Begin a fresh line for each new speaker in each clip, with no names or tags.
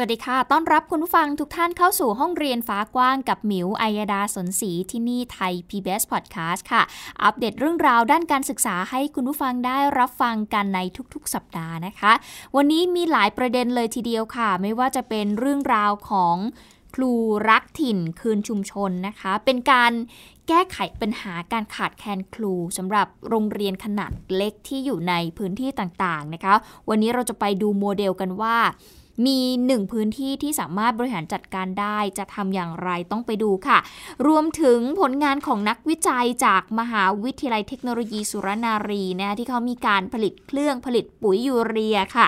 วัสดีค่ะ ต้อนรับคุณผู้ฟังทุกท่านเข้าสู่ห้องเรียนฟ้ากว้างกับหมิวอัยดาสนศรีที่นี่ไทย PBS Podcast ค่ะ อัปเดตเรื่องราวด้านการศึกษาให้คุณผู้ฟังได้รับฟังกันในทุกๆ สัปดาห์นะคะ วันนี้มีหลายประเด็นเลยทีเดียวค่ะ ไม่ว่าจะเป็นเรื่องราวของครูรักถิ่นคืนชุมชนนะคะ เป็นการแก้ไขปัญหาการขาดแคลนครูสำหรับโรงเรียนขนาดเล็กที่อยู่ในพื้นที่ต่างๆนะคะ วันนี้เราจะไปดูโมเดลกันว่า มีหนึ่งพื้นที่ที่สามารถบริหารจัดการได้จะทำอย่างไรต้องไปดูค่ะ รวมถึงผลงานของนักวิจัยจากมหาวิทยาลัยเทคโนโลยีสุรนารีนะที่เขามีการผลิตเครื่องผลิตปุ๋ยยูเรียค่ะ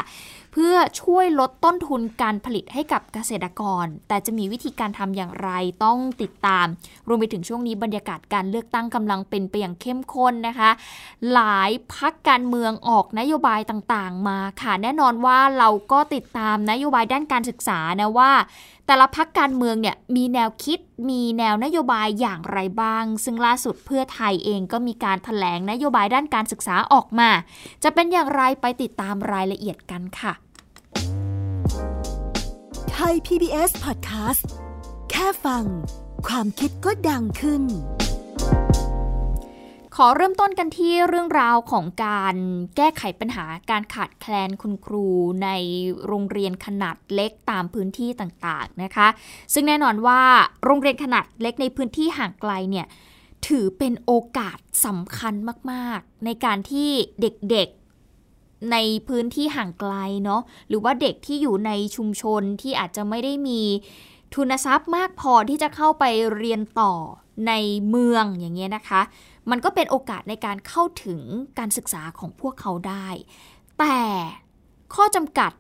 เพื่อช่วยลดต้นทุนการผลิตให้กับเกษตรกร แต่จะมีวิธีการทำอย่างไรต้องติดตาม รวมไปถึงช่วงนี้บรรยากาศการเลือกตั้งกำลังเป็นไปอย่างเข้มข้นนะคะ หลายพักการเมืองออกนโยบายต่างๆ มาค่ะ แน่นอนว่าเราก็ติดตามนโยบายด้านการศึกษานะว่าแต่ละพักการเมืองเนี่ยมีแนวคิดมีแนวนโยบายอย่างไรบ้าง ซึ่งล่าสุดเพื่อไทยเองก็มีการถแถลงนโยบายด้านการศึกษาออกมา จะเป็นอย่างไรไปติดตามรายละเอียดกันค่ะ
ไทย PBS Podcast แค่ฟัง ความคิดก็ดังขึ้น
ขอเริ่มต้นกันที่เรื่องราวของการแก้ไขปัญหาการขาดแคลนคุณครูในโรงเรียนขนาดเล็กตามพื้นที่ต่างๆนะคะ ซึ่งแน่นอนว่าโรงเรียนขนาดเล็กในพื้นที่ห่างไกลเนี่ยถือเป็นโอกาสสำคัญมากๆ ในการที่เด็กๆในพื้นที่ห่างไกลเนาะหรือว่าเด็กที่อยู่ในชุมชนที่อาจจะไม่ได้มีทุนทรัพย์มากพอที่จะเข้าไปเรียนต่อในเมืองอย่างเงี้ยนะคะ มันก็เป็นโอกาสในการเข้าถึงการศึกษาของพวกเขาได้ แต่ข้อจำกัด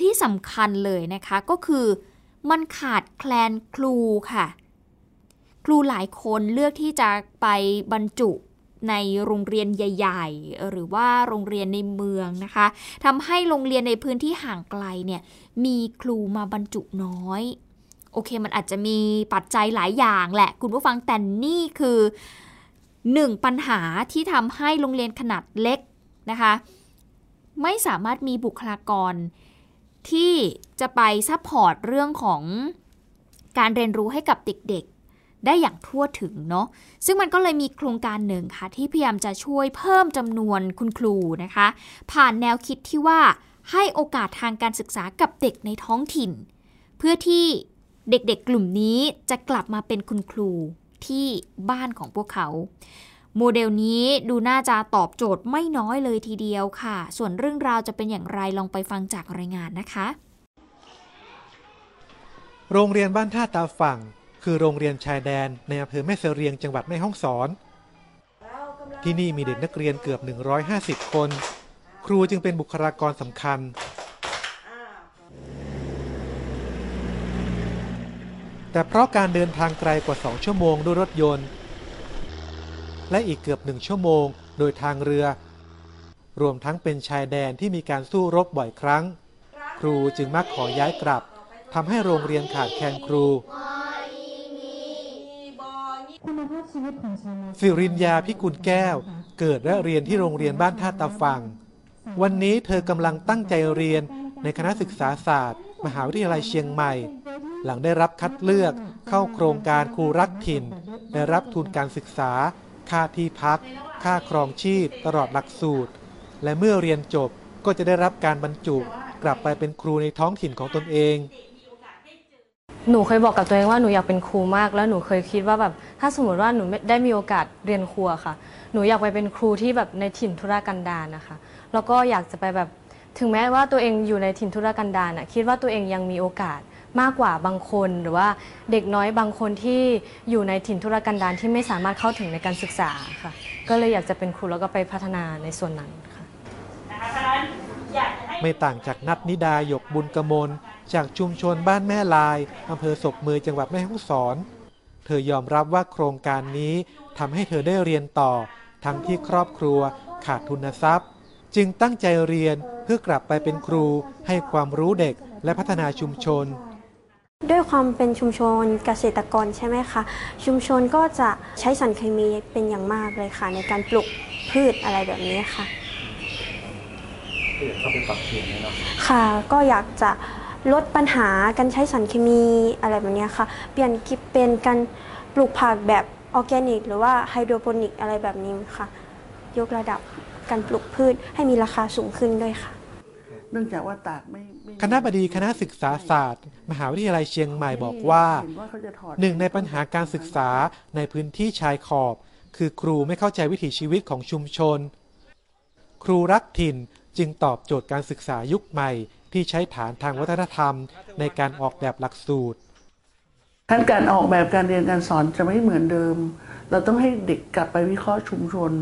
ที่สำคัญเลยนะคะก็คือ มันขาดแคลนครูค่ะ ครูหลายคนเลือกที่จะไปบรรจุในโรงเรียนใหญ่ ๆ หรือว่าโรงเรียนในเมืองนะคะทำให้โรงเรียนในพื้นที่ห่างไกลเนี่ยมีครูมาบรรจุน้อย โอเคมันอาจจะมีปัจจัยหลายอย่างแหละ คุณผู้ฟังแต่นี่คือ หนึ่งปัญหาที่ทำให้โรงเรียนขนาดเล็กนะคะ ไม่สามารถมีบุคลากรที่จะไป support เรื่องของการเรียนรู้ให้กับเด็กๆ ได้อย่างทั่วถึงเนาะซึ่งมันก็เลยมีโครงการหนึ่งค่ะ ที่พยายามจะช่วยเพิ่มจำนวนคุณครูนะคะ ผ่านแนวคิดที่ว่าให้โอกาสทางการศึกษากับเด็กในท้องถิ่น เพื่อที่เด็กๆกลุ่มนี้จะกลับมาเป็นคุณครู ที่บ้านของพวกเขา โมเดลนี้ดูน่าจะตอบโจทย์ไม่น้อยเลยทีเดียวค่ะ ส่วนเรื่องราวจะเป็นอย่างไรลองไปฟังจากรายงานนะคะ
โรงเรียนบ้านท่าตาฝั่ง คือโรงเรียนชายแดนในอำเภอแม่เสรียงจังหวัดแม่ฮ่องสอน ที่นี่มีเด็กนักเรียนเกือบ 150 คน ครูจึงเป็นบุคลากรสำคัญ แต่เพราะการเดินทางไกลกว่า 2 ชั่วโมงด้วยรถยนต์ และอีกเกือบหนึ่งชั่วโมงโดยทางเรือ รวมทั้งเป็นชายแดนที่มีการสู้รบบ่อยครั้ง ครูจึงมักขอย้ายกลับทำให้โรงเรียนขาดแคลนครูสิรินยาพิกุลแก้ว เกิดและเรียนที่โรงเรียนบ้านท่าตาฟัง วันนี้เธอกำลังตั้งใจเรียนในคณะศึกษาศาสตร์ มหาวิทยาลัยเชียงใหม่ หลังได้รับคัดเลือกเข้าโครงการครูรักถิ่น ได้รับทุนการศึกษา ค่าที่พัก ค่าครองชีพ ตลอดหลักสูตร และเมื่อเรียนจบก็จะได้รับการบรรจุกลับไปเป็นครูในท้องถิ่นของตนเอง
หนูเคยบอกกับตัวเองว่าหนูอยากเป็นครูมาก แล้วหนูเคยคิดว่าแบบถ้าสมมติว่าหนูได้มีโอกาสเรียนครูค่ะ หนูอยากไปเป็นครูที่แบบในถิ่นธุรกันดารนะคะ แล้วก็อยากจะไปแบบถึงแม้ว่าตัวเองอยู่ในถิ่นธุรกันดารน่ะคิดว่าตัวเองยังมีโอกาส มากกว่าบางคน หรือว่าเด็กน้อยบางคนที่อยู่ในถิ่นธุรกันดารที่ไม่สามารถเข้าถึงในการศึกษาค่ะ ก็เลยอยากจะเป็นครูแล้วก็ไปพัฒนาในส่วนนั้นค่ะ
ไม่ต่างจากนัดนิดาหยกบุญกมล จากชุมชนบ้านแม่ลายอำเภอศกมือจังหวัดแม่ฮ่องสอน เธอยอมรับว่าโครงการนี้ทำให้เธอได้เรียนต่อ ทั้งที่ครอบครัวขาดทุนทรัพย์ จึงตั้งใจเรียนเพื่อกลับไปเป็นครูให้ความรู้เด็กและพัฒนาชุมชน
ด้วยความเป็นชุมชนเกษตรกรใช่ไหมคะชุมชนก็จะใช้สารเคมีเป็นอย่างมากเลยค่ะ ในการปลูกพืชอะไรแบบนี้ค่ะ
เข้าไปปรับเปลี่ยนเนาะ
ค่ะ ก็อยากจะลดปัญหาการใช้สารเคมีอะไรแบบนี้ค่ะ เปลี่ยนกิบเป็นการปลูกผักแบบออร์แกนิก หรือว่าไฮโดรโปนิกอะไรแบบนี้ค่ะ ยกระดับการปลูกพืชให้มีราคาสูงขึ้นด้วยค่ะ
เนื่องจากว่าตากไม่ไม่
คณะบดีคณะศึกษาศาสตร์ มหาวิทยาลัยเชียงใหม่บอกว่า
เห็นเขาจะถอด
หนึ่งในปัญหาการศึกษาในพื้นที่ชายขอบ คือครูไม่เข้าใจวิถีชีวิตของชุมชน ครูรักถิ่นจึงตอบโจทย์การศึกษายุคใหม่ที่ใช้ฐานทางวัฒนธรรม ในการออกแบบหลักสูตร
ขั้นการออกแบบการเรียนการสอนจะไม่เหมือนเดิม เราต้องให้เด็กกลับไปวิเคราะห์ชุมชน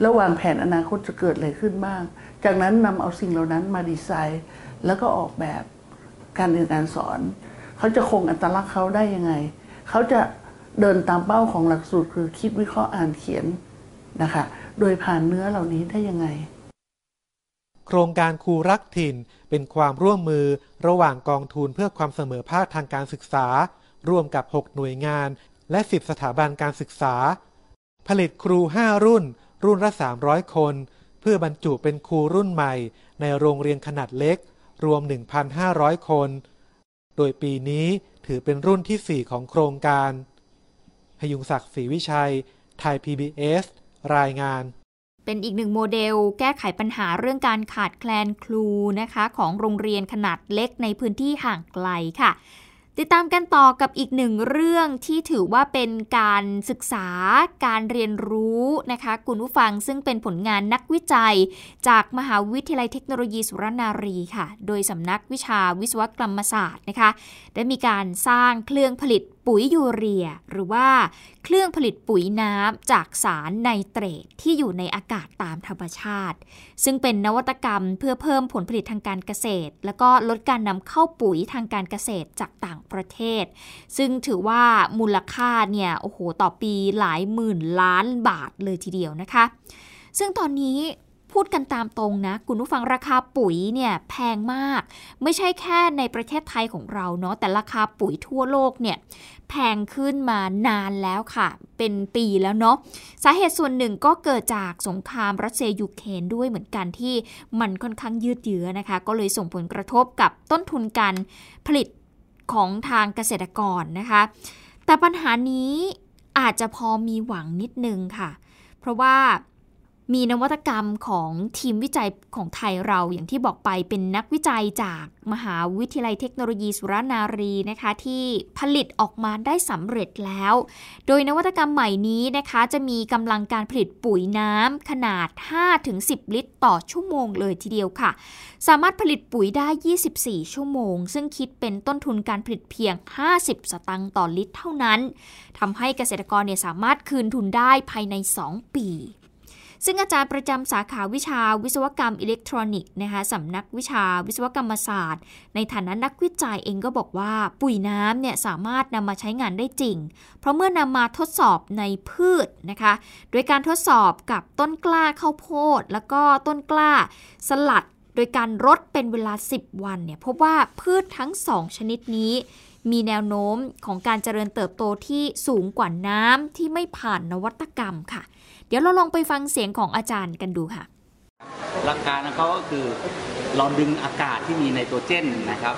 แล้ววางแผนอนาคตจะเกิดอะไรขึ้นบ้าง จากนั้นนำเอาสิ่งเหล่านั้นมาดีไซน์ แล้วก็ออกแบบการเรียนการสอน เขาจะคงอัตลักษณ์เขาได้ยังไง เขาจะเดินตามเป้าของหลักสูตรคือคิดวิเคราะห์อ่านเขียนนะคะ โดยผ่านเนื้อเหล่านี้ได้ยังไง
โครงการครูรักถิ่นเป็นความร่วมมือระหว่างกองทุนเพื่อความเสมอภาคทางการศึกษา ร่วมกับ 6 หน่วยงาน และ 10 สถาบันการศึกษา ผลิตครู 5 รุ่น รุ่นละ 300 คน พื่อบรรจุเป็นครูรุ่นใหม่ ในโรงเรียนขนาดเล็ก รวม 1,500 คน โดยปีนี้ถือเป็นรุ่นที่ 4 ของโครงการพยุงศักดิ์ศรีวิชัย ไทย PBS รายงาน
เป็นอีกหนึ่งโมเดลแก้ไขปัญหาเรื่องการขาดแคลนครูนะคะ ของโรงเรียนขนาดเล็กในพื้นที่ห่างไกลค่ะ ติดตามกันต่อกับอีกหนึ่งเรื่องที่ถือว่าเป็นการศึกษาการเรียนรู้นะคะคุณผู้ฟังซึ่งเป็นผลงานนักวิจัย จากมหาวิทยาลัยเทคโนโลยีสุรนารีค่ะ โดยสำนักวิชาวิศวกรรมศาสตร์นะคะ ได้มีการสร้างเครื่องผลิต ปุ๋ยยูเรีย หรือว่าเครื่องผลิตปุ๋ยน้ำจากสารไนเตรตที่อยู่ในอากาศตามธรรมชาติ ซึ่งเป็นนวัตกรรมเพื่อเพิ่มผลผลิตทางการเกษตร แล้วก็ลดการนำเข้าปุ๋ยทางการเกษตรจากต่างประเทศ ซึ่งถือว่ามูลค่าเนี่ยโอ้โหต่อปีหลายหมื่นล้านบาทเลยทีเดียวนะคะ ซึ่งตอนนี้ พูดกันตามตรงนะ คุณผู้ฟังราคาปุ๋ยเนี่ยแพงมาก ไม่ใช่แค่ในประเทศไทยของเราเนาะแต่ราคาปุ๋ยทั่วโลกเนี่ยแพงขึ้นมานานแล้วค่ะ เป็นปีแล้วเนาะสาเหตุส่วนหนึ่งก็เกิดจากสงครามรัสเซียยูเครนด้วยเหมือนกันที่มันค่อนข้างยืดเยื้อนะคะ ก็เลยส่งผลกระทบกับต้นทุนการผลิตของทางเกษตรกรนะคะ แต่ปัญหานี้อาจจะพอมีหวังนิดนึงค่ะ เพราะว่า มีนวัตกรรมของทีมวิจัยของไทยเราอย่างที่บอกไปเป็นนักวิจัยจากมหาวิทยาลัยเทคโนโลยีสุรนารีนะคะ ที่ผลิตออกมาได้สำเร็จแล้ว โดยนวัตกรรมใหม่นี้นะคะ จะมีกำลังการผลิตปุ๋ยน้ำขนาด 5-10 ลิตรต่อชั่วโมงเลยทีเดียวค่ะ สามารถผลิตปุ๋ยได้ 24 ชั่วโมง ซึ่งคิดเป็นต้นทุนการผลิตเพียง 50 สตังค์ต่อลิตรเท่านั้นทำให้เกษตรกรเนี่ยสามารถคืนทุนได้ภายใน 2 ปี ซึ่งอาจารย์ประจำสาขาวิชาวิศวกรรมอิเล็กทรอนิกส์นะคะสำนักวิชาวิศวกรรมศาสตร์ ในฐานะนักวิจัยเองก็บอกว่าปุ๋ยน้ำเนี่ยสามารถนำมาใช้งานได้จริง เพราะเมื่อนำมาทดสอบในพืชนะคะ โดยการทดสอบกับต้นกล้าข้าวโพด แล้วก็ต้นกล้าสลัด โดยการรดเป็นเวลา 10 วันเนี่ยพบว่าพืชทั้ง 2 ชนิดนี้มีแนวโน้มของการเจริญเติบโตที่สูงกว่าน้ำที่ไม่ผ่านนวัตกรรมค่ะ ดี๋ยวเราลองไปฟังเสียงของอาจารย์กันดูค่ะ
หลักการของเขาก็คือเราดึงอากาศที่มีไนโตรเจนนะครับ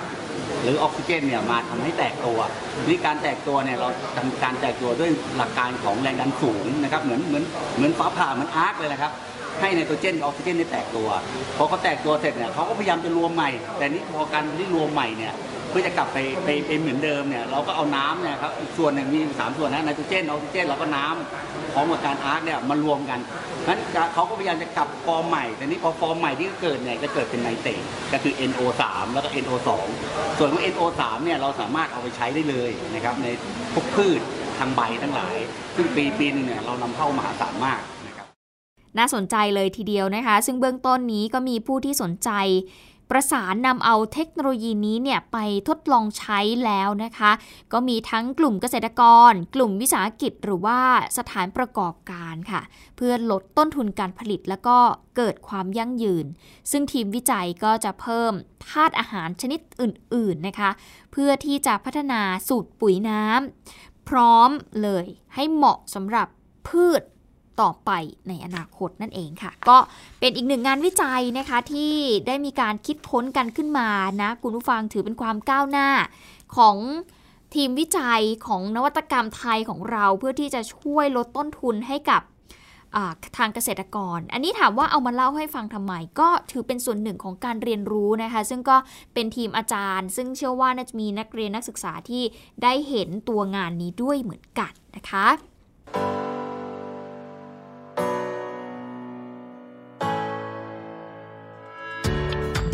หรือออกซิเจนเนี่ยมาทำให้แตกตัวนี่การแตกตัวเนี่ยเราทำการแตกตัวด้วยหลักการของแรงดันสูงนะครับเหมือนเหมือนเหมือนฟ้าผ่าเหมือน arc เลยนะครับให้ไนโตรเจนกับออกซิเจนได้แตกตัวพอเขาแตกตัวเสร็จเนี่ยเขาก็พยายามจะรวมใหม่ แต่นี่พอการที่รวมใหม่เนี่ย เพื่อจะกลับไปไปเป็นเหมือนเดิมเนี่ยเราก็เอาน้ำเนี่ยครับอีกส่วนหนึ่งมีสามส่วนนะไนโตรเจนออกซิเจนแล้วก็น้ำพร้อมกับการ arc เนี่ยมารวมกันนั้นเขาก็พยายามจะกลับฟอร์มใหม่แต่นี่พอฟอร์มใหม่ที่เกิดเนี่ยจะเกิดเป็นไนเตรตก็คือ NO3 แล้วก็ NO2 ส่วนของ NO3 เนี่ยเราสามารถเอาไปใช้ได้เลยนะครับในพวกพืชทางใบทั้งหลาย ซึ่งปีปีนึงเนี่ยเรานำเข้ามหาศาลมากนะครับ
น่าสนใจเลยทีเดียวนะคะ ซึ่งเบื้องต้นนี้ก็มีผู้ที่สนใจ ประสานนำเอาเทคโนโลยีนี้เนี่ยไปทดลองใช้แล้วนะคะ ก็มีทั้งกลุ่มเกษตรกร กลุ่มวิสาหกิจหรือว่าสถานประกอบการค่ะ เพื่อลดต้นทุนการผลิตแล้วก็เกิดความยั่งยืน ซึ่งทีมวิจัยก็จะเพิ่มธาตุอาหารชนิดอื่น ๆนะคะ เพื่อที่จะพัฒนาสูตรปุ๋ยน้ำพร้อมเลยให้เหมาะสำหรับพืช ต่อไปในอนาคตนั่นเองค่ะ ก็เป็นอีกหนึ่งงานวิจัยนะคะที่ได้มีการคิดค้นกันขึ้นมานะคุณผู้ฟังถือเป็นความก้าวหน้าของทีมวิจัยของนวัตกรรมไทยของเราเพื่อที่จะช่วยลดต้นทุนให้กับทางเกษตรกร อันนี้ถามว่าเอามาเล่าให้ฟังทำไม ก็ถือเป็นส่วนหนึ่งของการเรียนรู้นะคะ ซึ่งก็เป็นทีมอาจารย์ ซึ่งเชื่อว่าน่าจะมีนักเรียนนักศึกษาที่ได้เห็นตัวงานนี้ด้วยเหมือนกันนะคะ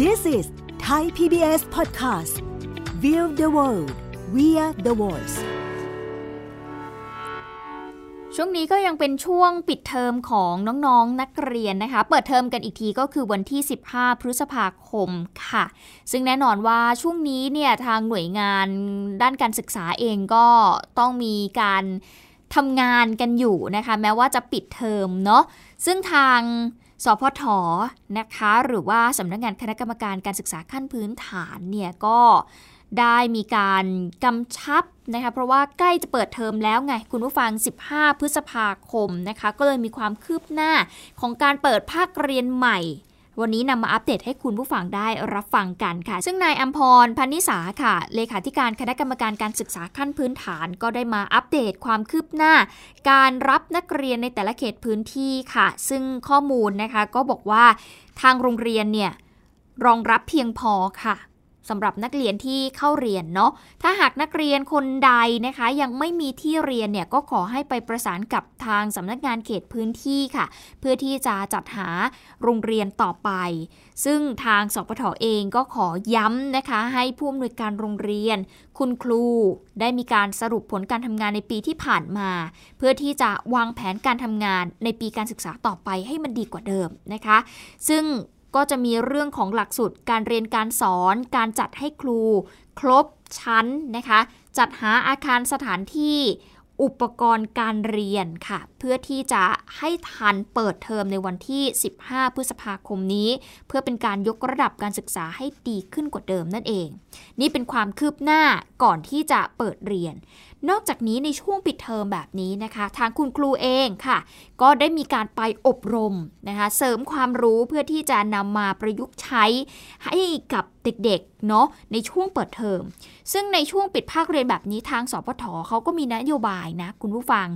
This is Thai PBS Podcast View the world via the voice
ช่วงนี้ก็ยังเป็นช่วงปิดเทอมของน้องๆนนักเรียนนะคะ เปิดเทอมกันอีกทีก็คือวันที่ 15 พฤษภาคมค่ะ ซึ่งแน่นอนว่าช่วงนี้เนี่ยทางหน่วยงานด้านการศึกษาเองก็ต้องมีการทำงานกันอยู่นะคะ แม้ว่าจะปิดเทอมเนาะซึ่งทาง สพทนะคะ หรือว่าสำนักงงานคณะกรรมการการศึกษาขั้นพื้นฐานเนี่ยก็ได้มีการกำชับนะคะเพราะว่าใกล้จะเปิดเทอมแล้วไง คุณผู้ฟัง 15 พฤษภาคมนะคะ ก็เลยมีความคืบหน้าของการเปิดภาคเรียนใหม่ วันนี้นำมาอัปเดตให้คุณผู้ฟังได้รับฟังกันค่ะ ซึ่งนายอัมพรพันิสาค่ะ เลขาธิการคณะกรรมการการศึกษาขั้นพื้นฐาน ก็ได้มาอัปเดตความคืบหน้า การรับนักเรียนในแต่ละเขตพื้นที่ค่ะ ซึ่งข้อมูลนะคะก็บอกว่าทางโรงเรียนเนี่ยรองรับเพียงพอค่ะ สำหรับนักเรียนที่เข้าเรียนเนาะ ถ้าหากนักเรียนคนใดนะคะ ยังไม่มีที่เรียนเนี่ยก็ขอให้ไปประสานกับทางสำนักงานเขตพื้นที่ค่ะ เพื่อที่จะจัดหาโรงเรียนต่อไป ซึ่งทางสปทอเองก็ขอย้ำนะคะ ให้ผู้อำนวยการโรงเรียน คุณครูได้มีการสรุปผลการทำงานในปีที่ผ่านมา เพื่อที่จะวางแผนการทำงานในปีการศึกษาต่อไปให้มันดีกว่าเดิมนะคะ ซึ่ง ก็จะมีเรื่องของหลักสูตรการเรียนการสอน การจัดให้ครู ครบชั้นนะคะ จัดหาอาคารสถานที่อุปกรณ์การเรียนค่ะ เพื่อที่จะให้ทันเปิดเทอมในวันที่ 15 พฤษภาคมนี้ เพื่อเป็นการยกระดับการศึกษาให้ดีขึ้นกว่าเดิมนั่นเอง นี่เป็นความคืบหน้าก่อนที่จะเปิดเรียน นอกจากนี้ในช่วงปิดเทอมแบบนี้นะคะ ทางคุณครูเองค่ะ ก็ได้มีการไปอบรมนะคะเสริมความรู้เพื่อที่จะนำมาประยุกต์ใช้ให้กับเด็กๆเนาะในช่วงเปิดเทอม ซึ่งในช่วงปิดภาคเรียนแบบนี้ทางสพทเขาก็มีนโยบายนะคุณผู้ฟัง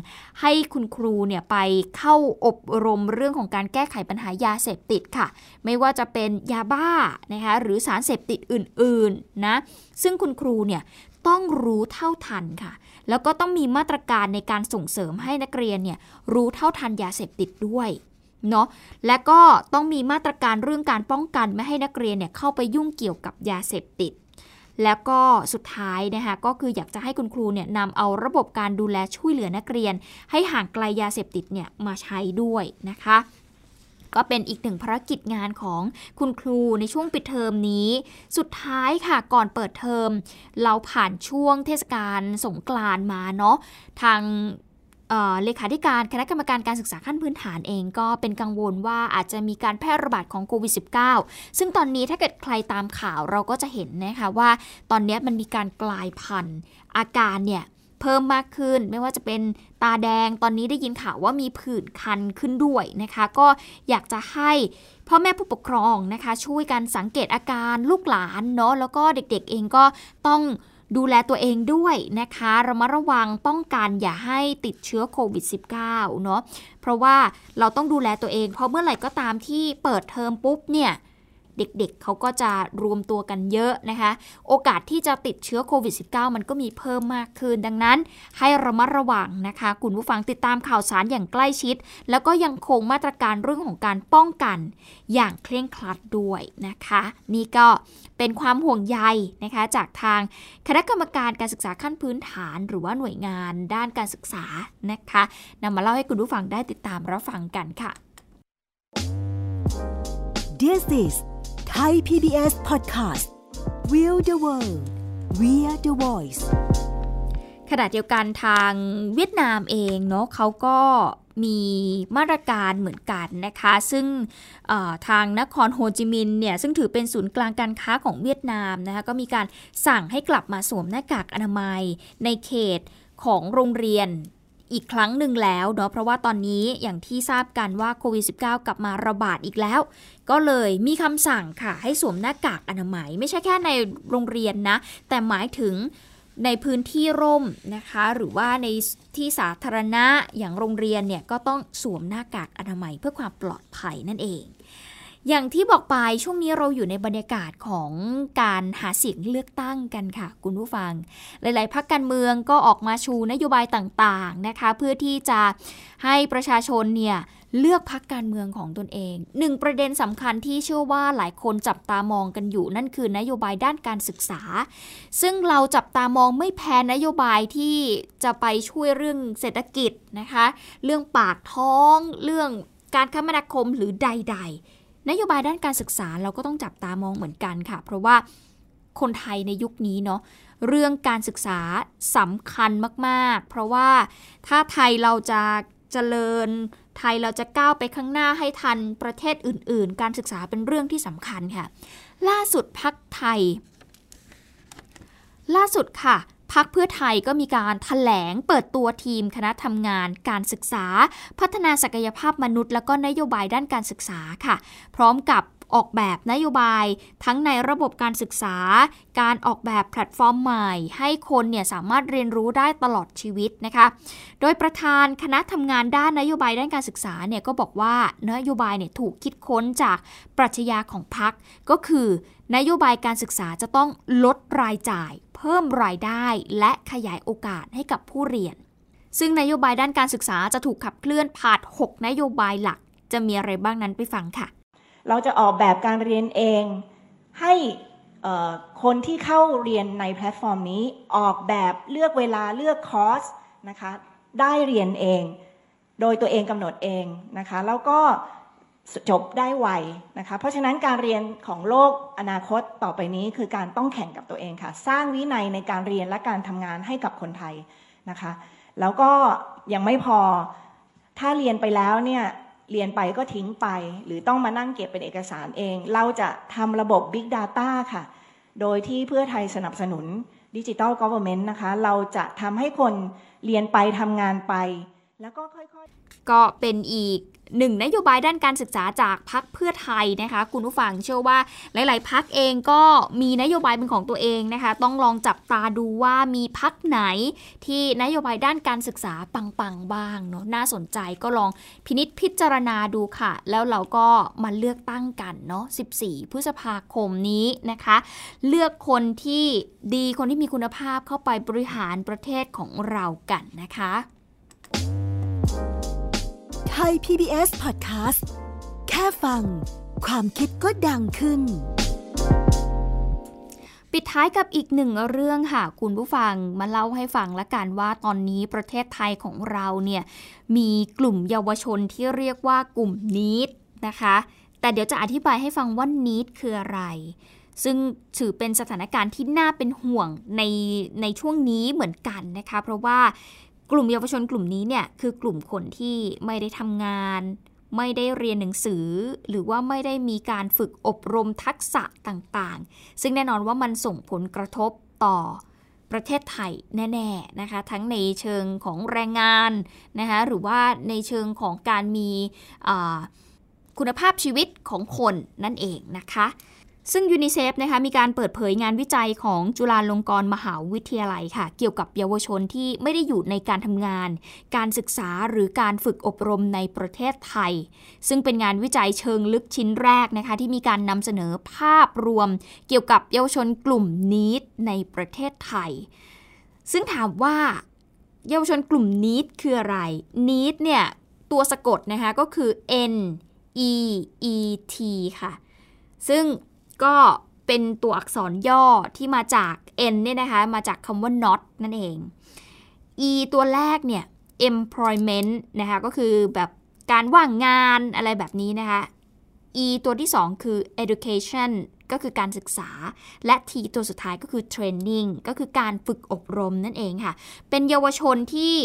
ให้คุณครูเนี่ยไปเข้าอบรมเรื่องของการแก้ไขปัญหายาเสพติดค่ะ ไม่ว่าจะเป็นยาบ้านะคะหรือสารเสพติดอื่นๆนะซึ่งคุณครูเนี่ย ต้องรู้เท่าทันค่ะ แล้วก็ต้องมีมาตรการในการส่งเสริมให้นักเรียนเนี่ยรู้เท่าทันยาเสพติดด้วยเนาะและก็ต้องมีมาตรการเรื่องการป้องกันไม่ให้นักเรียนเนี่ยเข้าไปยุ่งเกี่ยวกับยาเสพติด แล้วก็สุดท้ายนะคะก็คืออยากจะให้คุณครูเนี่ยนำเอาระบบการดูแลช่วยเหลือนักเรียน ให้ห่างไกลยาเสพติดเนี่ยมาใช้ด้วยนะคะ ก็เป็นอีกหนึ่งภารกิจงานของคุณครูในช่วงปิดเทอมนี้ สุดท้ายค่ะก่อนเปิดเทอม เราผ่านช่วงเทศกาลสงกรานมาเนาะทางเลขาธิการคณะกรรมการการศึกษาขั้นพื้นฐานเองก็เป็นกังวลว่าอาจจะมีการแพร่ระบาดของโควิด -19 ซึ่งตอนนี้ถ้าเกิดใครตามข่าวเราก็จะเห็นนะคะว่าตอนนี้มันมีการกลายพันธุ์อาการเนี่ย เพิ่มมากขึ้น ไม่ว่าจะเป็นตาแดงตอนนี้ได้ยินข่าวว่ามีผื่นคันขึ้นด้วยนะคะ ก็อยากจะให้พ่อแม่ผู้ปกครองนะคะ ช่วยกันสังเกตอาการลูกหลานเนาะแล้วก็เด็กๆเองก็ต้องดูแลตัวเองด้วยนะคะระมัดระวังป้องกันอย่าให้ติดเชื้อโควิด -19 เนาะเพราะว่าเราต้องดูแลตัวเอง เพราะเมื่อไหร่ก็ตามที่เปิดเทอมปุ๊บเนี่ย เด็กๆเเขาก็จะรวมตัวกันเยอะนะคะ โอกาสที่จะติดเชื้อโควิด -19 มันก็มีเพิ่มมากขึ้น ดังนั้นให้ระมัดระวังนะคะ คุณผู้ฟังติดตามข่าวสารอย่างใกล้ชิด แล้วก็ยังคงมาตรการเรื่องของการป้องกัน อย่างเคร่งครัดด้วยนะคะ นี่ก็เป็นความห่วงใยนะคะจากทางคณะกรรมการการศึกษาขั้นพื้นฐานหรือว่าหน่วยงานด้านการศึกษานะคะนำมาเล่าให้คุณผู้ฟังได้ติดตามรับฟังกันค่ะ
This is Thai PBS Podcast View the world we are the voice
ขณะเดียวกันทางเวียดนามเองเนาะเขาก็มีมาตรการเหมือนกันนะคะ ซึ่งทางนครโฮจิมินห์เนี่ยซึ่งถือเป็นศูนย์กลางการค้าของเวียดนามนะคะก็มีการสั่งให้กลับมาสวมหน้ากากอนามัยในเขตของโรงเรียน อีกครั้งหนึ่งแล้วเนาะเพราะว่าตอนนี้อย่างที่ทราบกันว่าโควิด -19 กลับมาระบาดอีกแล้ว ก็เลยมีคำสั่งค่ะ ให้สวมหน้ากากอนามัย ไม่ใช่แค่ในโรงเรียนนะ แต่หมายถึงในพื้นที่ร่มนะคะ หรือว่าในที่สาธารณะอย่างโรงเรียนเนี่ยก็ต้องสวมหน้ากากอนามัยเพื่อความปลอดภัยนั่นเอง อย่างที่บอกไปช่วงนี้เราอยู่ในบรรยากาศของการหาเสียงเลือกตั้งกันค่ะ คุณผู้ฟัง หลายๆพักการเมืองก็ออกมาชูนโยบายต่างๆนะคะ เพื่อที่จะให้ประชาชนเนี่ยเลือกพักการเมืองของตนเองหนึ่งประเด็นสำคัญที่เชื่อว่าหลายคนจับตามองกันอยู่นั่นคือนโยบายด้านการศึกษา ซึ่งเราจับตามองไม่แพ้นโยบายที่จะไปช่วยเรื่องเศรษฐกิจนะคะ เรื่องปากท้อง เรื่องการคมนาคมหรือใด ๆ นโยบายด้านการศึกษาเราก็ต้องจับตามองเหมือนกันค่ะ เพราะว่าคนไทยในยุคนี้เนาะเรื่องการศึกษาสำคัญมาก ๆ เพราะว่าถ้าไทยเราจะเจริญไทยเราจะก้าวไปข้างหน้าให้ทันประเทศอื่น ๆ การศึกษาเป็นเรื่องที่สำคัญค่ะ ล่าสุดพักไทย ล่าสุดค่ะ พักเพื่อไทยก็มีการถแถลงเปิดตัวทีมคณะทำงานการศึกษา พัฒนาศักยภาพมนุษย์ และก็นโยบายด้านการศึกษาค่ะ พร้อมกับ ออกแบบนโยบาย ทั้งในระบบการศึกษา การออกแบบแพลตฟอร์มใหม่ ให้คนเนี่ยสามารถเรียนรู้ได้ตลอดชีวิตนะคะ โดยประธานคณะทำงานด้านนโยบายด้านการศึกษาเนี่ยก็บอกว่านโยบายเนี่ยถูกคิดค้นจากปรัชญาของพรรคก็คือนโยบายการศึกษาจะต้องลดรายจ่าย เพิ่มรายได้ และขยายโอกาสให้กับผู้เรียน ซึ่งนโยบายด้านการศึกษาจะถูกขับเคลื่อนผ่าน 6 นโยบายหลัก จะมีอะไรบ้างนั้นไปฟังค่ะ
เราจะออกแบบการเรียนเอง ให้คนที่เข้าเรียนในแพลตฟอร์มนี้ออกแบบเลือกเวลาเลือกคอร์สนะคะได้เรียนเอง โดยตัวเองกำหนดเองนะคะแล้วก็จบได้ไวนะคะเพราะฉะนั้นการเรียนของโลกอนาคตต่อไปนี้คือการต้องแข่งกับตัวเองค่ะ สร้างวินัยในการเรียนและการทำงานให้กับคนไทยนะคะ แล้วก็ยังไม่พอถ้าเรียนไปแล้วเนี่ย เรียนไปก็ทิ้งไป หรือต้องมานั่งเก็บเป็นเอกสารเอง เราจะทำระบบ Big Data ค่ะ โดยที่เพื่อไทยสนับสนุนดิจิทัลกอ v e r n m e n t นะคะ เราจะทำให้คนเรียนไปทำงานไป แล้วก็ค่อย
ๆ ก็เป็นอีก หนึ่งนโยบายด้านการศึกษาจากพักเพื่อไทยนะคะ คุณผู้ฟังเชื่อว่าหลาย ๆ พักเองก็มีนโยบายเป็นของตัวเองนะคะ ต้องลองจับตาดูว่ามีพักไหนที่นโยบายด้านการศึกษาปัง ๆ บ้างเนาะน่าสนใจก็ลองพินิษพิจารณาดูค่ะ แล้วเราก็มาเลือกตั้งกันเนาะ 14 พฤษภาคมนี้นะคะ เลือกคนที่ดีคนที่มีคุณภาพเข้าไปบริหารประเทศของเรากันนะคะ
ทย PBS Podcast แค่ฟัง ความคิดก็ดังขึ้น
ปิดท้ายกับอีกหนึ่งเรื่องค่ะ คุณผู้ฟังมาเล่าให้ฟังละกันว่าตอนนี้ประเทศไทยของเราเนี่ย มีกลุ่มเยาวชนที่เรียกว่ากลุ่มนีดนะคะ แต่เดี๋ยวจะอธิบายให้ฟังว่านีดคืออะไรซึ่งถือเป็นสถานการณ์ที่น่าเป็นห่วงในในช่วงนี้เหมือนกันนะคะ เพราะว่า กลุ่มเยาวชนกลุ่มนี้เนี่ยคือกลุ่มคนที่ไม่ได้ทำงาน ไม่ได้เรียนหนังสือ หรือว่าไม่ได้มีการฝึกอบรมทักษะต่างๆ ซึ่งแน่นอนว่ามันส่งผลกระทบต่อประเทศไทยแน่ๆนะคะทั้งในเชิงของแรงงานนะคะหรือว่าในเชิงของการมีคุณภาพชีวิตของคนนั่นเองนะคะ ซึ่งยูนิเซฟนะคะมีการเปิดเผยงานวิจัยของจุฬาลงกรณ์มหาวิทยาลัยค่ะ เกี่ยวกับเยาวชนที่ไม่ได้อยู่ในการทำงาน การศึกษาหรือการฝึกอบรมในประเทศไทย ซึ่งเป็นงานวิจัยเชิงลึกชิ้นแรกนะคะ ที่มีการนำเสนอภาพรวม เกี่ยวกับเยาวชนกลุ่ม NEET ในประเทศไทย ซึ่งถามว่าเยาวชนกลุ่ม NEET คืออะไร NEET เนี่ยตัวสะกดนะคะก็คือ N E E T ค่ะ ซึ่ง ก็เป็นตัวอักษรย่อที่มาจาก N เนี่ยนะคะ มาจากคำว่า not นั่นเอง E ตัวแรกเนี่ย employment นะคะ ก็คือแบบการว่างงานอะไรแบบนี้นะคะ E ตัวที่ 2 คือ education ก็คือการศึกษา และ T ตัวสุดท้ายก็คือ training ก็คือการฝึกอบรมนั่นเองค่ะ เป็นเยาวชนที่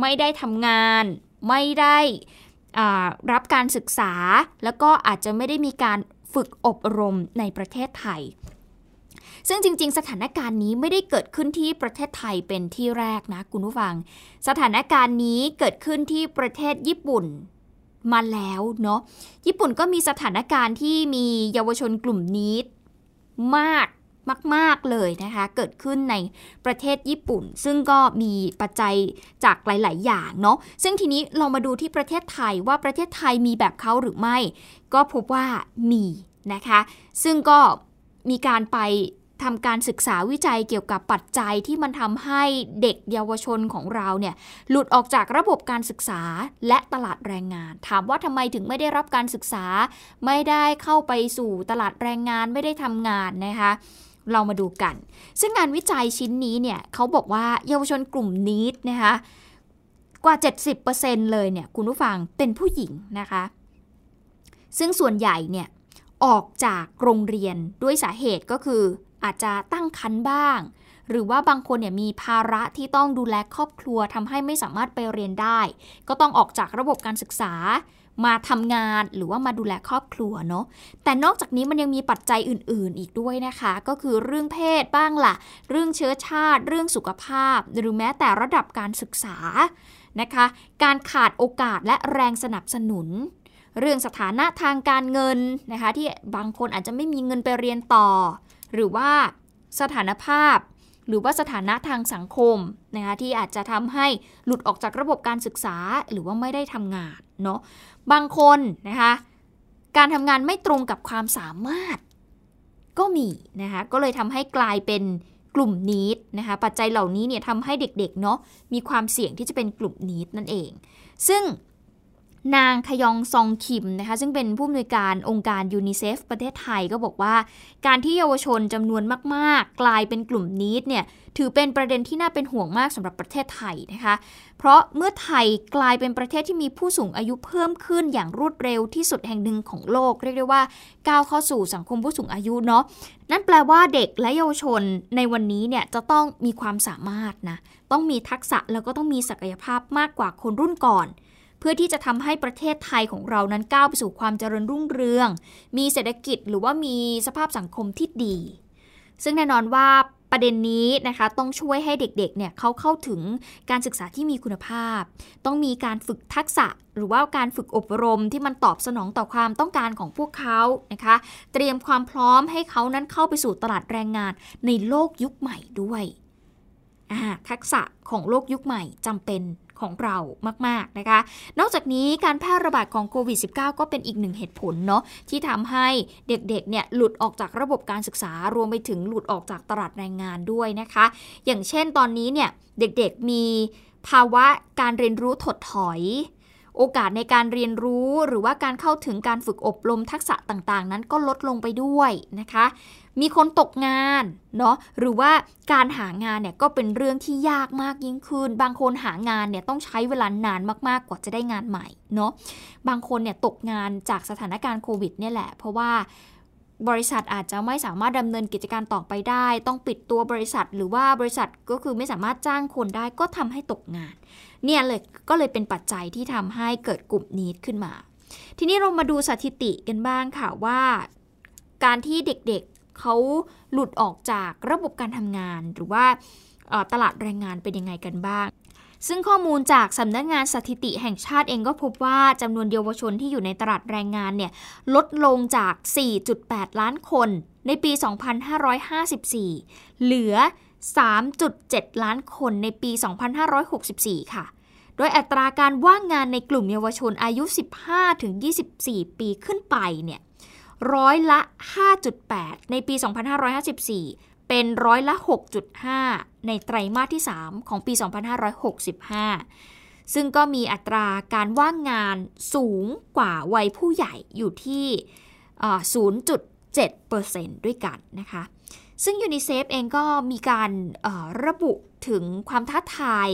ไม่ได้ทำงาน ไม่ได้รับการศึกษา แล้วก็อาจจะไม่ได้มีการ ฝึกอบรมในประเทศไทย ซึ่งจริง ๆ สถานการณ์นี้ไม่ได้เกิดขึ้นที่ประเทศไทยเป็นที่แรกนะคุณผู้ฟัง สถานการณ์นี้เกิดขึ้นที่ประเทศญี่ปุ่นมาแล้วเนาะญี่ปุ่นก็มีสถานการณ์ที่มีเยาวชนกลุ่มนี้มาก มาก ๆ เลยนะคะ เกิดขึ้นในประเทศญี่ปุ่น ซึ่งก็มีปัจจัยจากหลาย ๆ อย่างเนาะซึ่งทีนี้เรามาดูที่ประเทศไทยว่าประเทศไทยมีแบบเขาหรือไม่ ก็พบว่ามีนะคะ ซึ่งก็มีการไปทำการศึกษาวิจัยเกี่ยวกับปัจจัยที่มันทำให้เด็กเยาวชนของเราเนี่ยหลุดออกจากระบบการศึกษาและตลาดแรงงาน ถามว่าทำไมถึงไม่ได้รับการศึกษา ไม่ได้เข้าไปสู่ตลาดแรงงานไม่ได้ทำงานนะคะ เรามาดูกัน ซึ่งงานวิจัยชิ้นนี้เนี่ยเขาบอกว่าเยาวชนกลุ่มนี้นะคะกว่า 70%เลยเนี่ยคุณผู้ฟังเป็นผู้หญิงนะคะ ซึ่งส่วนใหญ่เนี่ยออกจากโรงเรียนด้วยสาเหตุก็คืออาจจะตั้งครรภ์บ้าง หรือว่าบางคนเนี่ยมีภาระที่ต้องดูแลครอบครัวทำให้ไม่สามารถไปเรียนได้ ก็ต้องออกจากระบบการศึกษา มาทำงานหรือว่ามาดูแลครอบครัวเนาะแต่นอกจากนี้มันยังมีปัจจัยอื่น ๆ อีกด้วยนะคะ ก็คือเรื่องเพศบ้างล่ะ เรื่องเชื้อชาติ เรื่องสุขภาพ หรือแม้แต่ระดับการศึกษานะคะ การขาดโอกาสและแรงสนับสนุน เรื่องสถานะทางการเงินนะคะ ที่บางคนอาจจะไม่มีเงินไปเรียนต่อ หรือว่าสถานภาพ หรือว่าสถานะทางสังคมนะคะที่อาจจะทำให้หลุดออกจากระบบการศึกษาหรือว่าไม่ได้ทำงานเนาะบางคนนะคะการทำงานไม่ตรงกับความสามารถก็มีนะคะก็เลยทำให้กลายเป็นกลุ่มนิดนะคะปัจจัยเหล่านี้เนี่ยทำให้เด็กๆเนาะมีความเสี่ยงที่จะเป็นกลุ่มนิดนั่นเอง ซึ่ง นางขยองซองคิมนะคะซึ่งเป็นผู้อำนวยการองค์การยูนิเซฟประเทศไทยก็บอกว่า การที่เยาวชนจำนวนมาก ๆ กลายเป็นกลุ่มนิดเนี่ยถือเป็นประเด็นที่น่าเป็นห่วงมากสำหรับประเทศไทยนะคะ เพราะเมื่อไทยกลายเป็นประเทศที่มีผู้สูงอายุเพิ่มขึ้นอย่างรวดเร็วที่สุดแห่งหนึ่งของโลก เรียกได้ว่าก้าวเข้าสู่สังคมผู้สูงอายุเนาะนั่นแปลว่าเด็กและเยาวชนในวันนี้เนี่ยจะต้องมีความสามารถนะต้องมีทักษะแล้วก็ต้องมีศักยภาพมากกว่าคนรุ่นก่อน เพื่อที่จะทำให้ประเทศไทยของเรานั้นก้าวไปสู่ความเจริญรุ่งเรือง มีเศรษฐกิจหรือว่ามีสภาพสังคมที่ดี ซึ่งแน่นอนว่าประเด็นนี้นะคะต้องช่วยให้เด็กๆเนี่ยเขาเข้าถึงการศึกษาที่มีคุณภาพ ต้องมีการฝึกทักษะ หรือว่าการฝึกอบรมที่มันตอบสนองต่อความต้องการของพวกเขานะคะ เตรียมความพร้อมให้เขานั้นเข้าไปสู่ตลาดแรงงานในโลกยุคใหม่ด้วย ทักษะของโลกยุคใหม่จำเป็น ของเรามาก ๆ นะคะ นอกจากนี้การแพร่ระบาดของโควิด -19 ก็เป็นอีกหนึ่งเหตุผลเนาะที่ทำให้เด็ก ๆ เนี่ยหลุดออกจากระบบการศึกษารวมไปถึงหลุดออกจากตลาดแรงงานด้วยนะคะ อย่างเช่นตอนนี้เนี่ยเด็กๆมีภาวะการเรียนรู้ถดถอย โอกาสในการเรียนรู้หรือว่าการเข้าถึงการฝึกอบรมทักษะต่างๆ นั้นก็ลดลงไปด้วยนะคะ มีคนตกงานเนาะหรือว่าการหางานเนี่ยก็เป็นเรื่องที่ยากมากยิ่งขึ้น บางคนหางานเนี่ยต้องใช้เวลานานมากๆกว่าจะได้งานใหม่เนาะบางคนเนี่ยตกงานจากสถานการณ์โควิดเนี่ยแหละ เพราะว่าบริษัทอาจจะไม่สามารถดำเนินกิจการต่อไปได้ ต้องปิดตัวบริษัท หรือว่าบริษัทก็คือไม่สามารถจ้างคนได้ก็ทำให้ตกงาน เนี่ยเลยก็เลยเป็นปัจจัยที่ทำให้เกิดกลุ่มนี้ขึ้นมา ทีนี้เรามาดูสถิติกันบ้างค่ะว่า การที่เด็กๆเขาหลุดออกจากระบบการทำงาน หรือว่าตลาดแรงงานเป็นยังไงกันบ้างซึ่งข้อมูลจากสำนักงงานสถิติแห่งชาติเองก็พบว่าจำนวนเยาวชนที่อยู่ในตลาดแรงงานเนี่ยลดลงจาก 4.8 ล้านคนในปี 2554 เหลือ 3.7 ล้านคนในปี 2564 ค่ะ โดยอัตราการว่างงานในกลุ่มเยาวชนอายุ 15-24 ปีขึ้นไปเนี่ยร้อยละ 5.8 ในปี 2554 เป็นร้อยละ 6.5 ในไตรมาสที่ 3 ของปี 2565 ซึ่งก็มีอัตราการว่างงานสูงกว่าวัยผู้ใหญ่อยู่ที่ 0.7%ด้วยกันนะคะ ซึ่งยูนิเซฟเองก็มีการระบุถึงความท้าทาย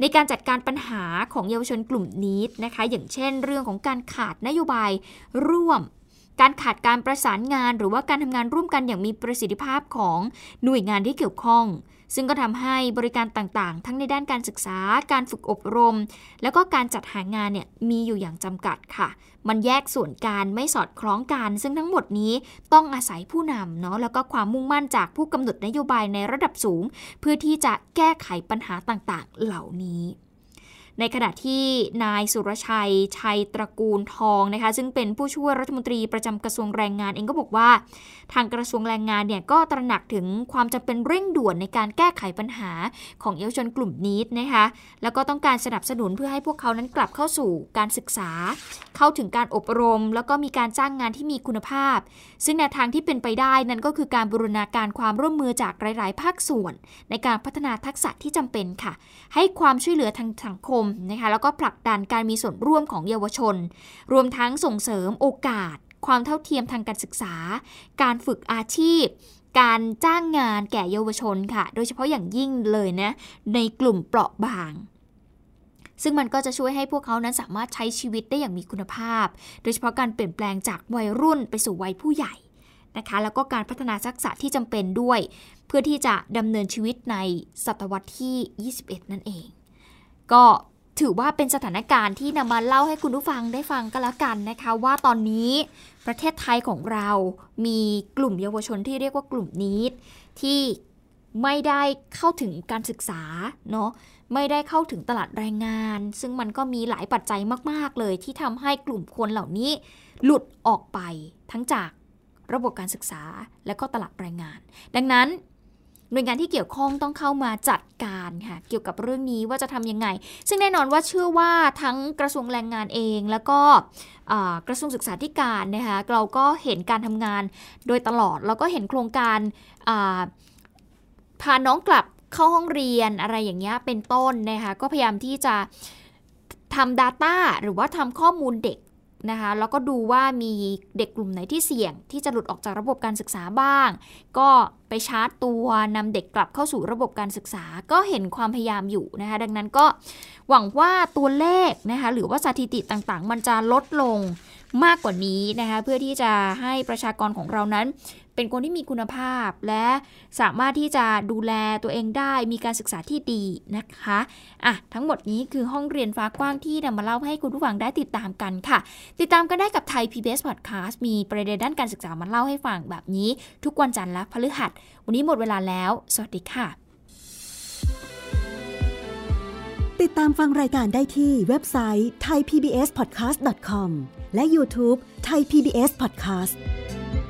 ในการจัดการปัญหาของเยาวชนกลุ่มนี้นะคะ อย่างเช่น เรื่องของการขาดนโยบายร่วม การขาดการประสานงาน หรือว่าการทำงานร่วมกันอย่างมีประสิทธิภาพของหน่วยงานที่เกี่ยวข้อง ซึ่งก็ทำให้บริการต่างๆ ทั้งในด้านการศึกษา การฝึกอบรม แล้วก็การจัดหางานเนี่ยมีอยู่อย่างจำกัดค่ะ มันแยกส่วนการไม่สอดคล้องกัน ซึ่งทั้งหมดนี้ต้องอาศัยผู้นำเนาะแล้วก็ความมุ่งมั่นจากผู้กำหนดนโยบายในระดับสูง เพื่อที่จะแก้ไขปัญหาต่างๆ เหล่านี้ ในขณะที่นายสุรชัย ชัยตระกูลทองนะคะซึ่งเป็นผู้ช่วยรัฐมนตรีประจำกระทรวงแรงงานเองก็บอกว่า ทางกระทรวงแรงงานเนี่ยก็ตระหนักถึงความจำเป็นเร่งด่วนในการแก้ไขปัญหาของเยาวชนกลุ่มนี้นะคะแล้วก็ต้องการสนับสนุนเพื่อให้พวกเขานั้นกลับเข้าสู่การศึกษา เข้าถึงการอบรม แล้วก็มีการจ้างงานที่มีคุณภาพซึ่งแนวทางที่เป็นไปได้นั้นก็คือการบูรณาการความร่วมมือจากหลาย ๆ ภาคส่วน ในการพัฒนาทักษะที่จำเป็นค่ะ ให้ความช่วยเหลือทางสังคมนะคะแล้วก็ผลักดันการมีส่วนร่วมของเยาวชน รวมทั้งส่งเสริมโอกาส ความเท่าเทียมทางการศึกษา การฝึกอาชีพการจ้างงานแก่เยาวชนค่ะ โดยเฉพาะอย่างยิ่งเลยนะ ในกลุ่มเปราะบาง ซึ่งมันก็จะช่วยให้พวกเขานั้นสามารถใช้ชีวิตได้อย่างมีคุณภาพ โดยเฉพาะการเปลี่ยนแปลงจากวัยรุ่นไปสู่วัยผู้ใหญ่นะคะ แล้วก็การพัฒนาทักษะที่จำเป็นด้วย เพื่อที่จะดำเนินชีวิตในศตวรรษที่ 21 นั่นเอง ก็ถือว่าเป็นสถานการณ์ที่นำมาเล่าให้คุณผู้ฟังได้ฟังกันแล้วกันนะคะ ว่าตอนนี้ประเทศไทยของเรามีกลุ่มเยาวชนที่เรียกว่ากลุ่มนี้ที่ไม่ได้เข้าถึงการศึกษาเนาะ ไม่ได้เข้าถึงตลาดแรงงาน ซึ่งมันก็มีหลายปัจจัยมาก ๆ เลยที่ทำให้กลุ่มคนเหล่านี้ หลุดออกไปทั้งจากระบบการศึกษาและก็ตลาดแรงงาน ดังนั้นหน่วยงานที่เกี่ยวข้องต้องเข้ามาจัดการค่ะเกี่ยวกับเรื่องนี้ว่าจะทำยังไง ซึ่งแน่นอนว่าเชื่อว่าทั้งกระทรวงแรงงานเอง แล้วก็กระทรวงศึกษาธิการนะคะเราก็เห็นการทำงานโดยตลอด แล้วก็เห็นโครงการพาน้องกลับ เข้าห้องเรียนอะไรอย่างเงี้ยเป็นต้นนะคะก็พยายามที่จะทำ Data หรือว่าทำข้อมูลเด็กนะคะแล้วก็ดูว่ามีเด็กกลุ่มไหนที่เสี่ยง ที่จะหลุดออกจากระบบการศึกษาบ้าง ก็ไปชาร์จตัวนำเด็กกลับเข้าสู่ระบบการศึกษา ก็เห็นความพยายามอยู่นะคะดังนั้นก็หวังว่าตัวเลขนะคะหรือว่าสถิติต่างๆ มันจะลดลงมากกว่านี้นะคะเพื่อที่จะให้ประชากรของเรานั้น เป็นคนที่มีคุณภาพ และสามารถที่จะดูแลตัวเองได้ มีการศึกษาที่ดีนะคะอะทั้งหมดนี้คือห้องเรียนฟ้ากว้างที่นำมาเล่าให้คุณผู้ฟังได้ติดตามกันค่ะ ติดตามกันได้กับไทย PBS Podcast มีประเด็นด้านการศึกษามาเล่าให้ฟังแบบนี้ ทุกวันจันทร์และพฤหัส วันนี้หมดเวลาแล้ว สวัสดีค่ะ
ติดตามฟังรายการได้ที่เว็บไซต์ thaipbspodcast.com และ YouTube Thai PBS Podcast